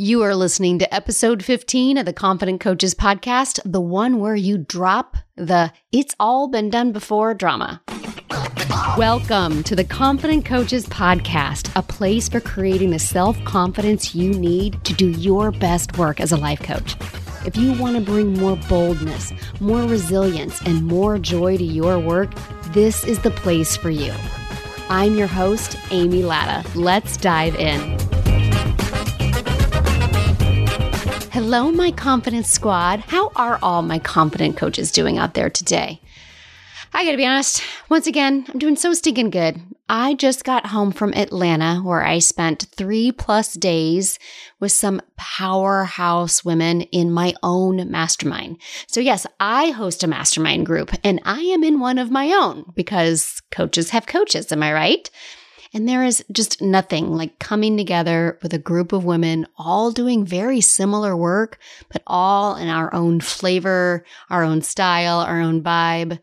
You are listening to episode 15 of the Confident Coaches podcast, the one where you drop the it's all been done before drama. Welcome to the Confident Coaches podcast, a place for creating the self confidence you need to do your best work as a life coach. If you want to bring more boldness, more resilience, and more joy to your work, this is the place for you. I'm your host, Amy Latta. Let's dive in. Hello, my confidence squad. How are all my confident coaches doing out there today? I gotta be honest, once again, I'm doing so stinking good. I just got home from Atlanta where I spent three plus days with some powerhouse women in my own mastermind. So, yes, I host a mastermind group and I am in one of my own because coaches have coaches. Am I right? And there is just nothing like coming together with a group of women all doing very similar work, but all in our own flavor, our own style, our own vibe.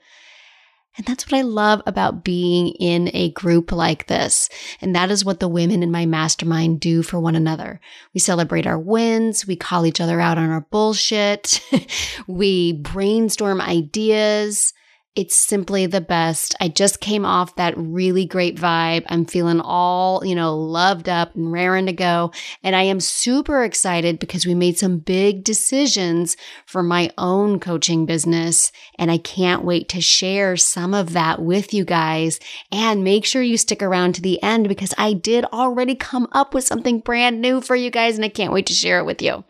And that's what I love about being in a group like this. And that is what the women in my mastermind do for one another. We celebrate our wins. We call each other out on our bullshit. we brainstorm ideas. It's simply the best. I just came off that really great vibe. I'm feeling all, you know, loved up and raring to go. And I am super excited because we made some big decisions for my own coaching business. And I can't wait to share some of that with you guys. And make sure you stick around to the end because I did already come up with something brand new for you guys and I can't wait to share it with you.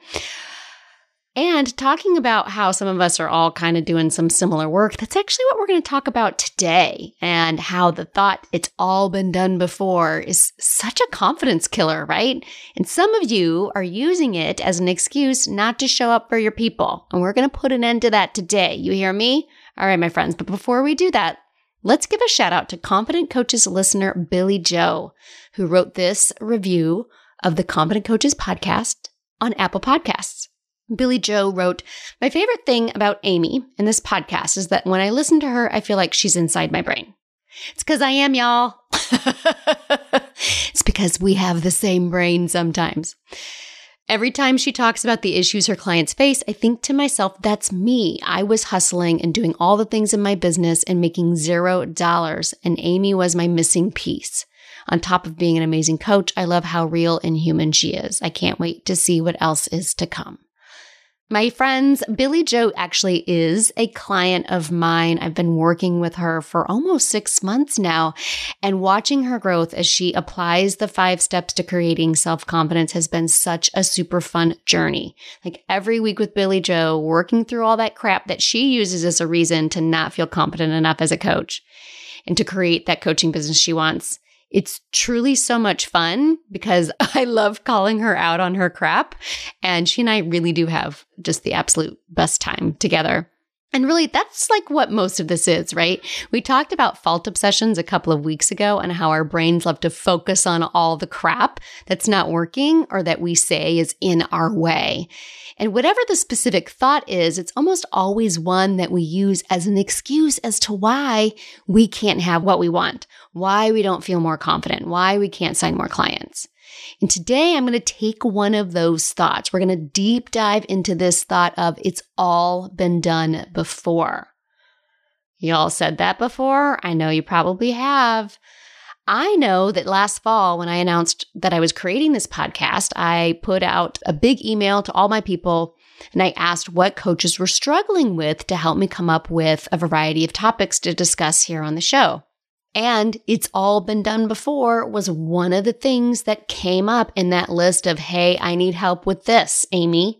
And talking about how some of us are all kind of doing some similar work, that's actually what we're going to talk about today. And how the thought it's all been done before is such a confidence killer, right? And some of you are using it as an excuse not to show up for your people. And we're going to put an end to that today. You hear me? All right, my friends. But before we do that, let's give a shout out to Confident Coaches listener Billy Joe, who wrote this review of the Confident Coaches podcast on Apple Podcasts. Billy Joe wrote, My favorite thing about Amy in this podcast is that when I listen to her, I feel like she's inside my brain. It's because I am, y'all. it's because we have the same brain sometimes. Every time she talks about the issues her clients face, I think to myself, that's me. I was hustling and doing all the things in my business and making zero dollars, and Amy was my missing piece. On top of being an amazing coach, I love how real and human she is. I can't wait to see what else is to come. My friends, Billy Joe actually is a client of mine. I've been working with her for almost six months now and watching her growth as she applies the five steps to creating self confidence has been such a super fun journey. Like every week with Billy Joe, working through all that crap that she uses as a reason to not feel confident enough as a coach and to create that coaching business she wants. It's truly so much fun because I love calling her out on her crap. And she and I really do have just the absolute best time together. And really, that's like what most of this is, right? We talked about fault obsessions a couple of weeks ago and how our brains love to focus on all the crap that's not working or that we say is in our way. And whatever the specific thought is, it's almost always one that we use as an excuse as to why we can't have what we want, why we don't feel more confident, why we can't sign more clients. And today I'm going to take one of those thoughts. We're going to deep dive into this thought of it's all been done before. Y'all said that before? I know you probably have. I know that last fall, when I announced that I was creating this podcast, I put out a big email to all my people and I asked what coaches were struggling with to help me come up with a variety of topics to discuss here on the show. And it's all been done before was one of the things that came up in that list of, Hey, I need help with this, Amy.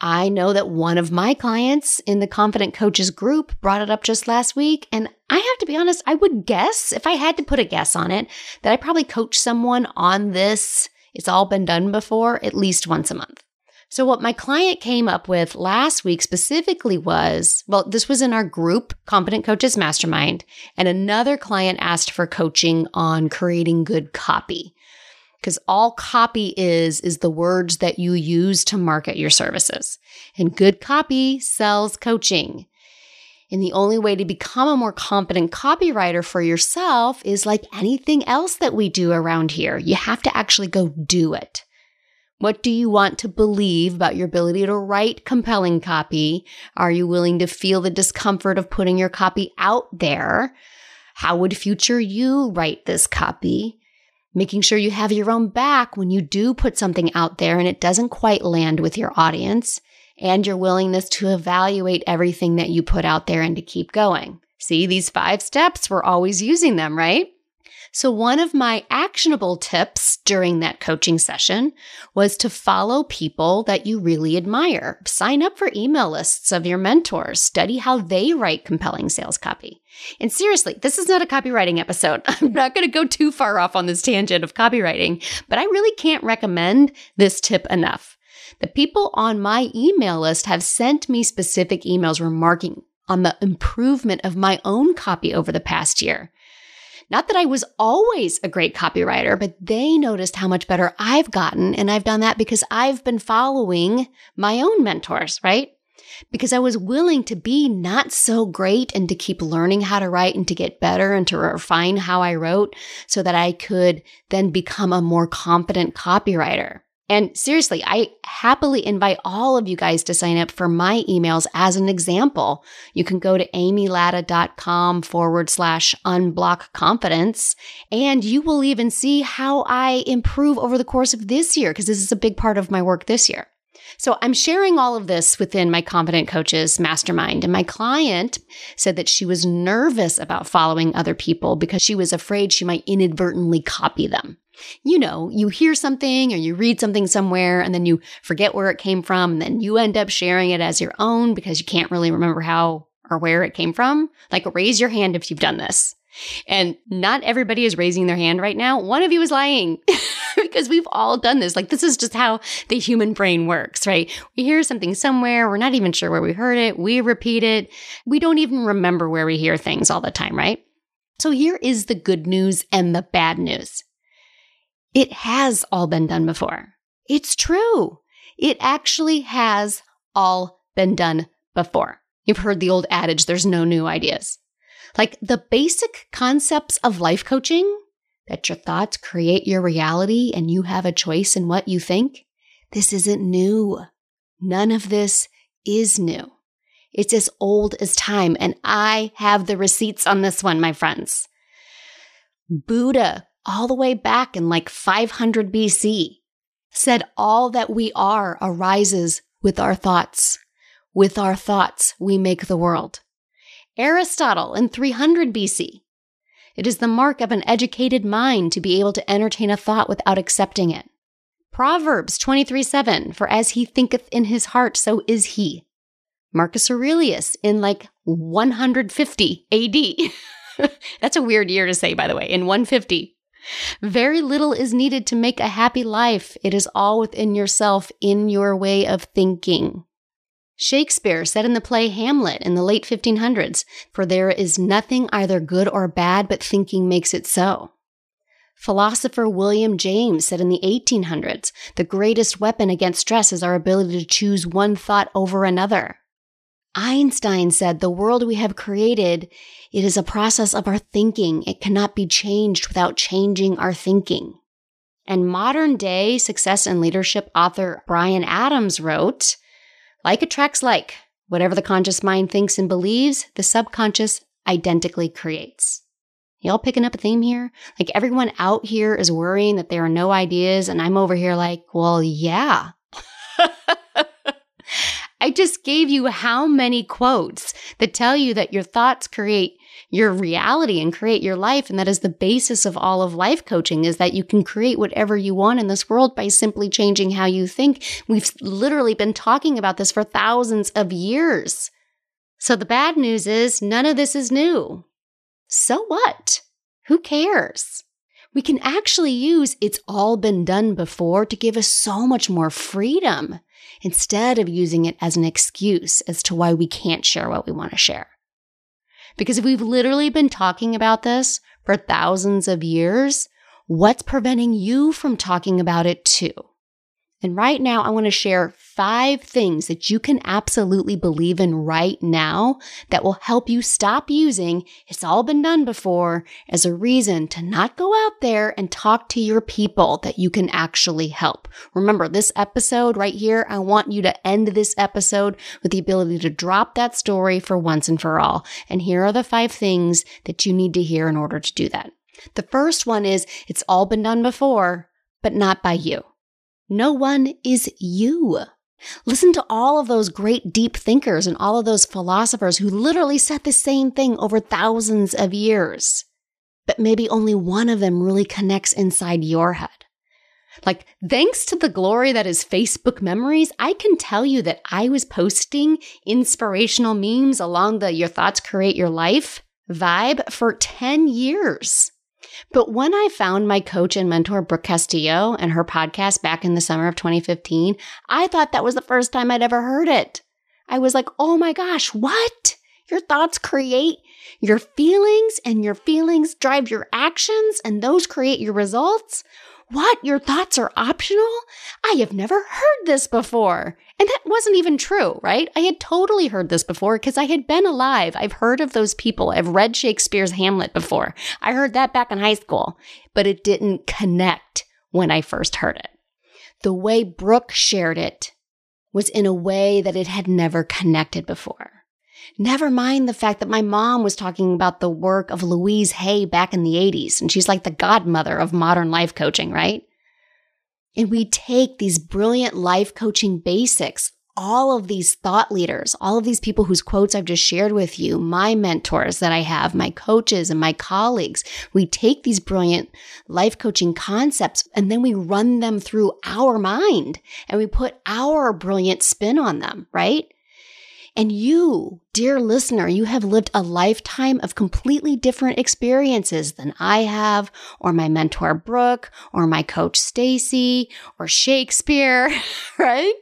I know that one of my clients in the Confident Coaches group brought it up just last week. And I have to be honest, I would guess, if I had to put a guess on it, that I probably coach someone on this. It's all been done before at least once a month. So, what my client came up with last week specifically was well, this was in our group, Confident Coaches Mastermind, and another client asked for coaching on creating good copy because all copy is is the words that you use to market your services. And good copy sells coaching. And the only way to become a more competent copywriter for yourself is like anything else that we do around here. You have to actually go do it. What do you want to believe about your ability to write compelling copy? Are you willing to feel the discomfort of putting your copy out there? How would future you write this copy? Making sure you have your own back when you do put something out there and it doesn't quite land with your audience, and your willingness to evaluate everything that you put out there and to keep going. See, these five steps, we're always using them, right? So, one of my actionable tips during that coaching session was to follow people that you really admire. Sign up for email lists of your mentors, study how they write compelling sales copy. And seriously, this is not a copywriting episode. I'm not going to go too far off on this tangent of copywriting, but I really can't recommend this tip enough. The people on my email list have sent me specific emails remarking on the improvement of my own copy over the past year. Not that I was always a great copywriter, but they noticed how much better I've gotten. And I've done that because I've been following my own mentors, right? Because I was willing to be not so great and to keep learning how to write and to get better and to refine how I wrote so that I could then become a more competent copywriter. And seriously, I happily invite all of you guys to sign up for my emails as an example. You can go to amylatta.com forward slash unblock confidence, and you will even see how I improve over the course of this year, because this is a big part of my work this year. So I'm sharing all of this within my Confident Coaches mastermind. And my client said that she was nervous about following other people because she was afraid she might inadvertently copy them. You know, you hear something or you read something somewhere and then you forget where it came from and then you end up sharing it as your own because you can't really remember how or where it came from. Like raise your hand if you've done this. And not everybody is raising their hand right now. One of you is lying because we've all done this. Like, this is just how the human brain works, right? We hear something somewhere. We're not even sure where we heard it. We repeat it. We don't even remember where we hear things all the time, right? So here is the good news and the bad news. It has all been done before. It's true. It actually has all been done before. You've heard the old adage, there's no new ideas. Like the basic concepts of life coaching, that your thoughts create your reality and you have a choice in what you think, this isn't new. None of this is new. It's as old as time. And I have the receipts on this one, my friends. Buddha all the way back in like 500 BC, said all that we are arises with our thoughts. With our thoughts, we make the world. Aristotle in 300 BC. It is the mark of an educated mind to be able to entertain a thought without accepting it. Proverbs 23 7, for as he thinketh in his heart, so is he. Marcus Aurelius in like 150 AD. That's a weird year to say, by the way, in 150. Very little is needed to make a happy life. It is all within yourself, in your way of thinking. Shakespeare said in the play Hamlet in the late 1500s, For there is nothing either good or bad, but thinking makes it so. Philosopher William James said in the 1800s, The greatest weapon against stress is our ability to choose one thought over another. Einstein said the world we have created, it is a process of our thinking. It cannot be changed without changing our thinking. And modern day success and leadership author Brian Adams wrote, like attracts like. Whatever the conscious mind thinks and believes, the subconscious identically creates. Y'all picking up a theme here? Like everyone out here is worrying that there are no ideas, and I'm over here like, well, yeah. I just gave you how many quotes that tell you that your thoughts create your reality and create your life. And that is the basis of all of life coaching is that you can create whatever you want in this world by simply changing how you think. We've literally been talking about this for thousands of years. So the bad news is none of this is new. So what? Who cares? We can actually use it's all been done before to give us so much more freedom instead of using it as an excuse as to why we can't share what we want to share. Because if we've literally been talking about this for thousands of years, what's preventing you from talking about it too? And right now, I want to share five things that you can absolutely believe in right now that will help you stop using it's all been done before as a reason to not go out there and talk to your people that you can actually help. Remember, this episode right here, I want you to end this episode with the ability to drop that story for once and for all. And here are the five things that you need to hear in order to do that. The first one is it's all been done before, but not by you. No one is you. Listen to all of those great deep thinkers and all of those philosophers who literally said the same thing over thousands of years. But maybe only one of them really connects inside your head. Like, thanks to the glory that is Facebook memories, I can tell you that I was posting inspirational memes along the Your Thoughts Create Your Life vibe for 10 years. But when I found my coach and mentor, Brooke Castillo, and her podcast back in the summer of 2015, I thought that was the first time I'd ever heard it. I was like, oh my gosh, what? Your thoughts create your feelings, and your feelings drive your actions, and those create your results? What? Your thoughts are optional? I have never heard this before. And that wasn't even true, right? I had totally heard this before because I had been alive. I've heard of those people. I've read Shakespeare's Hamlet before. I heard that back in high school, but it didn't connect when I first heard it. The way Brooke shared it was in a way that it had never connected before. Never mind the fact that my mom was talking about the work of Louise Hay back in the 80s, and she's like the godmother of modern life coaching, right? And we take these brilliant life coaching basics, all of these thought leaders, all of these people whose quotes I've just shared with you, my mentors that I have, my coaches and my colleagues, we take these brilliant life coaching concepts and then we run them through our mind and we put our brilliant spin on them, right? And you, dear listener, you have lived a lifetime of completely different experiences than I have, or my mentor Brooke, or my coach Stacy, or Shakespeare, right?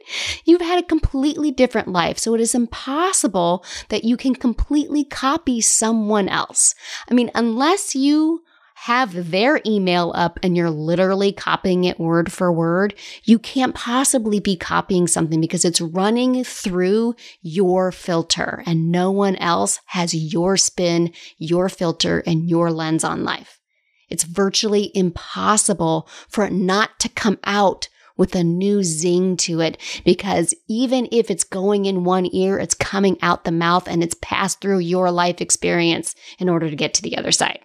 You've had a completely different life. So it is impossible that you can completely copy someone else. I mean, unless you have their email up and you're literally copying it word for word, you can't possibly be copying something because it's running through your filter and no one else has your spin, your filter, and your lens on life. It's virtually impossible for it not to come out with a new zing to it because even if it's going in one ear, it's coming out the mouth and it's passed through your life experience in order to get to the other side.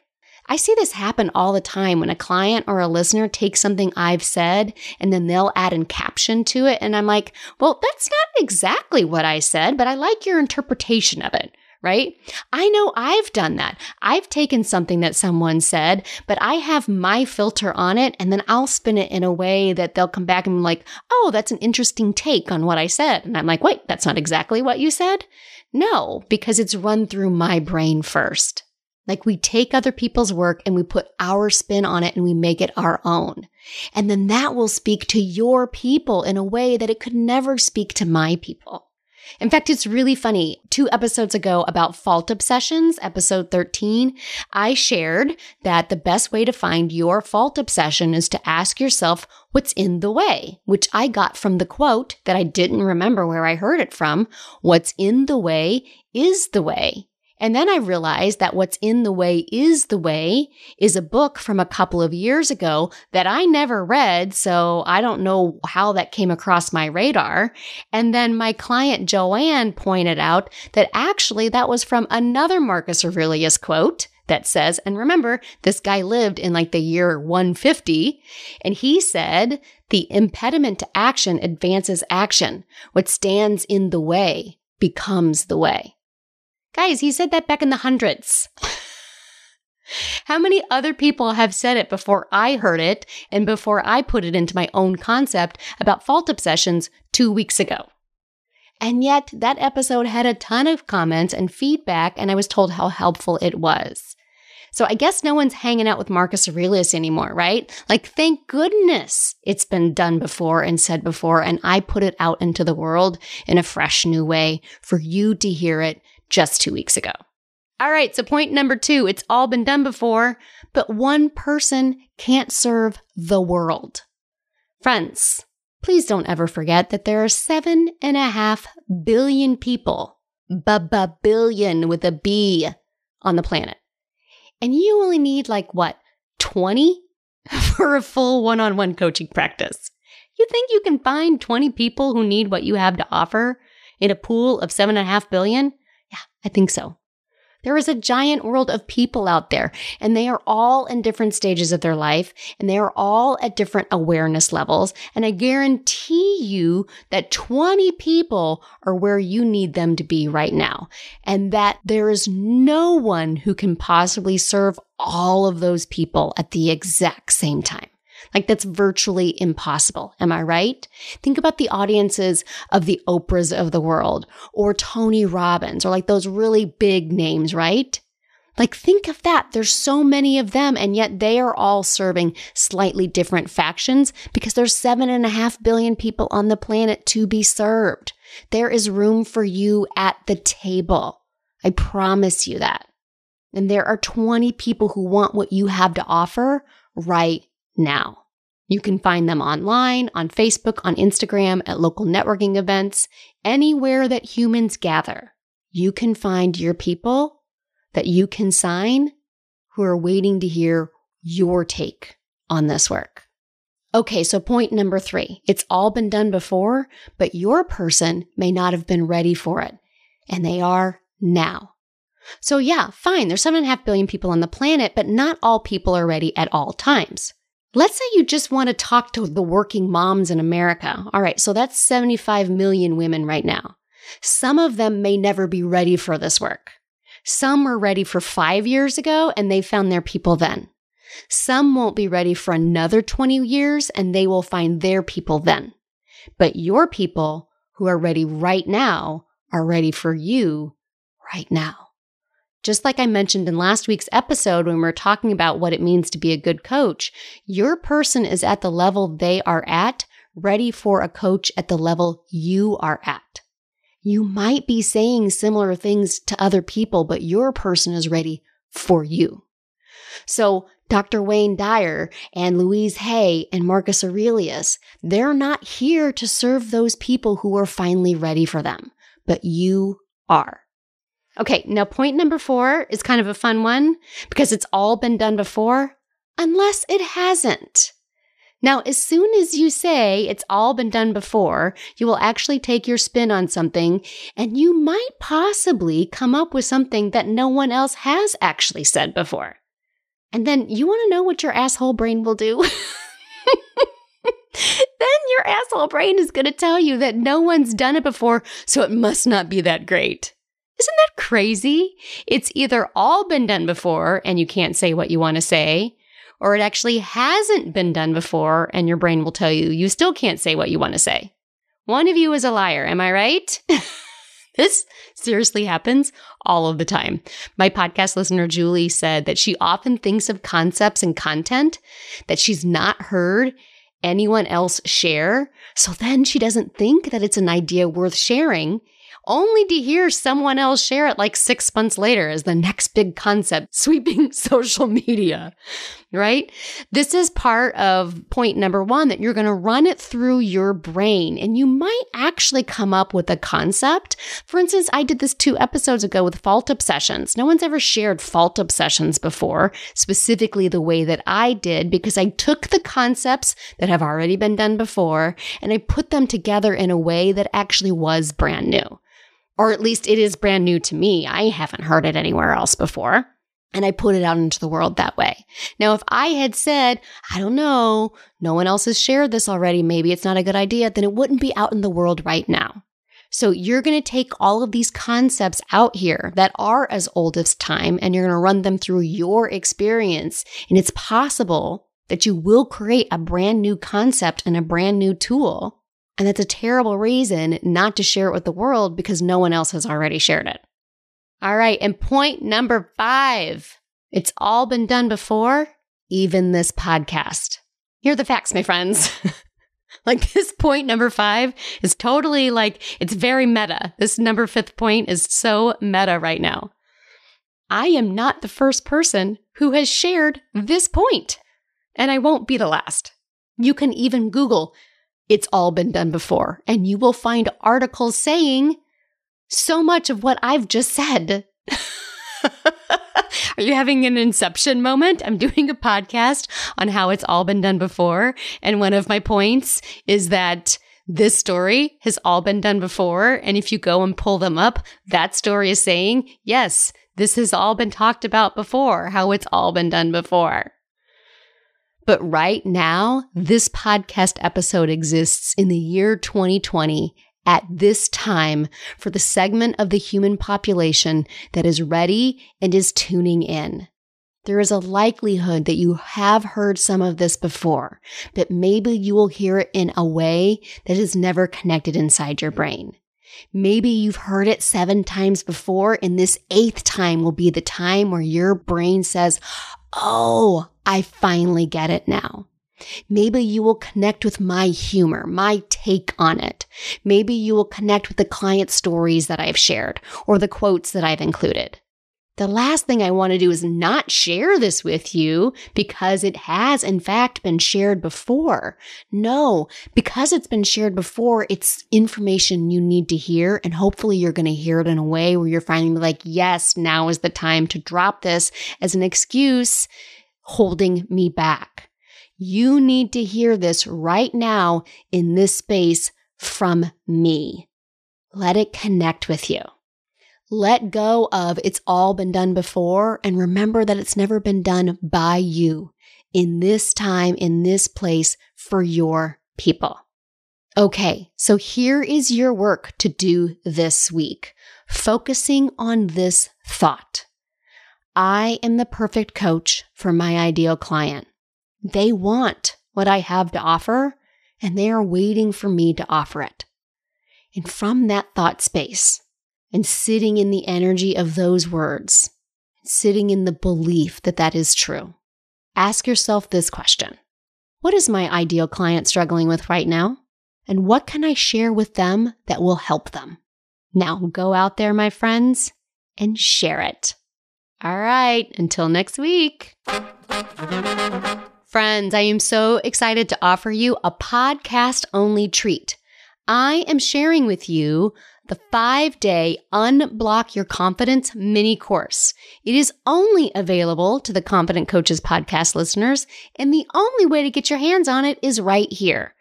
I see this happen all the time when a client or a listener takes something I've said and then they'll add a caption to it. And I'm like, well, that's not exactly what I said, but I like your interpretation of it right? I know I've done that. I've taken something that someone said, but I have my filter on it and then I'll spin it in a way that they'll come back and be like, oh, that's an interesting take on what I said. And I'm like, wait, that's not exactly what you said? No, because it's run through my brain first. Like we take other people's work and we put our spin on it and we make it our own. And then that will speak to your people in a way that it could never speak to my people. In fact, it's really funny. Two episodes ago about fault obsessions, episode 13, I shared that the best way to find your fault obsession is to ask yourself what's in the way, which I got from the quote that I didn't remember where I heard it from. What's in the way is the way. And then I realized that What's in the Way is the Way is a book from a couple of years ago that I never read. So I don't know how that came across my radar. And then my client Joanne pointed out that actually that was from another Marcus Aurelius quote that says, and remember, this guy lived in like the year 150, and he said, the impediment to action advances action. What stands in the way becomes the way. Guys, he said that back in the hundreds. How many other people have said it before I heard it and before I put it into my own concept about fault obsessions two weeks ago? And yet, that episode had a ton of comments and feedback, and I was told how helpful it was. So I guess no one's hanging out with Marcus Aurelius anymore, right? Like, thank goodness it's been done before and said before, and I put it out into the world in a fresh new way for you to hear it just two weeks ago. All right, so point number two it's all been done before, but one person can't serve the world. Friends, Please don't ever forget that there are seven and a half billion people, b billion with a B, on the planet. And you only need like what, 20 for a full one on one coaching practice. You think you can find 20 people who need what you have to offer in a pool of seven and a half billion? Yeah, I think so. There is a giant world of people out there, and they are all in different stages of their life, and they are all at different awareness levels. And I guarantee you that 20 people are where you need them to be right now, and that there is no one who can possibly serve all of those people at the exact same time. Like that's virtually impossible. Am I right? Think about the audiences of the Oprahs of the world or Tony Robbins or like those really big names, right? Like think of that. There's so many of them and yet they are all serving slightly different factions because there's seven and a half billion people on the planet to be served. There is room for you at the table. I promise you that. And there are 20 people who want what you have to offer right now. You can find them online, on Facebook, on Instagram, at local networking events, anywhere that humans gather. You can find your people that you can sign who are waiting to hear your take on this work. Okay, so point number three it's all been done before, but your person may not have been ready for it, and they are now. So, yeah, fine, there's seven and a half billion people on the planet, but not all people are ready at all times. Let's say you just want to talk to the working moms in America. All right, so that's 75 million women right now. Some of them may never be ready for this work. Some were ready for five years ago and they found their people then. Some won't be ready for another 20 years and they will find their people then. But your people who are ready right now are ready for you right now. Just like I mentioned in last week's episode when we were talking about what it means to be a good coach, your person is at the level they are at, ready for a coach at the level you are at. You might be saying similar things to other people, but your person is ready for you. So Dr. Wayne Dyer and Louise Hay and Marcus Aurelius, they're not here to serve those people who are finally ready for them, but you are. Okay, now point number four is kind of a fun one because it's all been done before, unless it hasn't. Now, as soon as you say it's all been done before, you will actually take your spin on something and you might possibly come up with something that no one else has actually said before. And then you want to know what your asshole brain will do? then your asshole brain is going to tell you that no one's done it before, so it must not be that great. Isn't that crazy? It's either all been done before and you can't say what you want to say, or it actually hasn't been done before and your brain will tell you you still can't say what you want to say. One of you is a liar, am I right? this seriously happens all of the time. My podcast listener, Julie, said that she often thinks of concepts and content that she's not heard anyone else share. So then she doesn't think that it's an idea worth sharing only to hear someone else share it like six months later as the next big concept sweeping social media, right? This is part of point number one that you're going to run it through your brain and you might actually come up with a concept. For instance, I did this two episodes ago with fault obsessions. No one's ever shared fault obsessions before, specifically the way that I did, because I took the concepts that have already been done before and I put them together in a way that actually was brand new or at least it is brand new to me. I haven't heard it anywhere else before. And I put it out into the world that way. Now, if I had said, I don't know, no one else has shared this already, maybe it's not a good idea, then it wouldn't be out in the world right now. So you're going to take all of these concepts out here that are as old as time and you're going to run them through your experience. And it's possible that you will create a brand new concept and a brand new tool and that's a terrible reason not to share it with the world because no one else has already shared it. All right. And point number five it's all been done before, even this podcast. Here are the facts, my friends. like this point number five is totally like, it's very meta. This number fifth point is so meta right now. I am not the first person who has shared this point, and I won't be the last. You can even Google it's all been done before. And you will find articles saying so much of what I've just said. Are you having an inception moment? I'm doing a podcast on how it's all been done before. And one of my points is that this story has all been done before. And if you go and pull them up, that story is saying, yes, this has all been talked about before, how it's all been done before. But right now, this podcast episode exists in the year 2020 at this time for the segment of the human population that is ready and is tuning in. There is a likelihood that you have heard some of this before, but maybe you will hear it in a way that is never connected inside your brain. Maybe you've heard it seven times before, and this eighth time will be the time where your brain says, Oh, I finally get it now. Maybe you will connect with my humor, my take on it. Maybe you will connect with the client stories that I've shared or the quotes that I've included. The last thing I want to do is not share this with you because it has in fact been shared before. No, because it's been shared before, it's information you need to hear. And hopefully you're going to hear it in a way where you're finally like, yes, now is the time to drop this as an excuse holding me back. You need to hear this right now in this space from me. Let it connect with you. Let go of it's all been done before and remember that it's never been done by you in this time, in this place for your people. Okay, so here is your work to do this week, focusing on this thought. I am the perfect coach for my ideal client. They want what I have to offer, and they are waiting for me to offer it. And from that thought space, and sitting in the energy of those words, sitting in the belief that that is true. Ask yourself this question What is my ideal client struggling with right now? And what can I share with them that will help them? Now go out there, my friends, and share it. All right, until next week. Friends, I am so excited to offer you a podcast only treat. I am sharing with you the five day Unblock Your Confidence mini course. It is only available to the Confident Coaches podcast listeners, and the only way to get your hands on it is right here.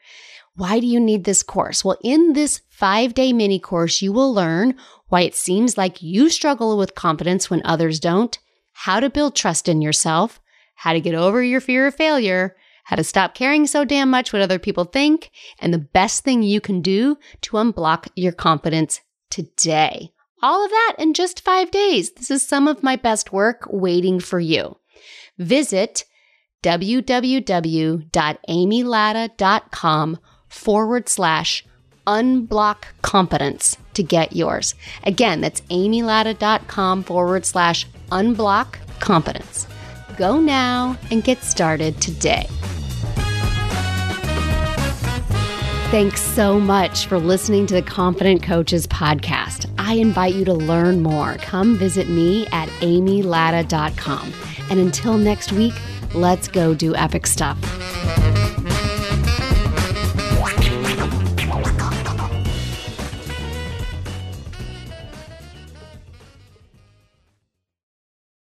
Why do you need this course? Well, in this five day mini course, you will learn why it seems like you struggle with confidence when others don't, how to build trust in yourself, how to get over your fear of failure, how to stop caring so damn much what other people think, and the best thing you can do to unblock your confidence today. All of that in just five days. This is some of my best work waiting for you. Visit www.amylatta.com forward slash unblock confidence to get yours. Again, that's amylatta.com forward slash unblock confidence. Go now and get started today. Thanks so much for listening to the Confident Coaches podcast. I invite you to learn more. Come visit me at amylatta.com. And until next week, let's go do epic stuff.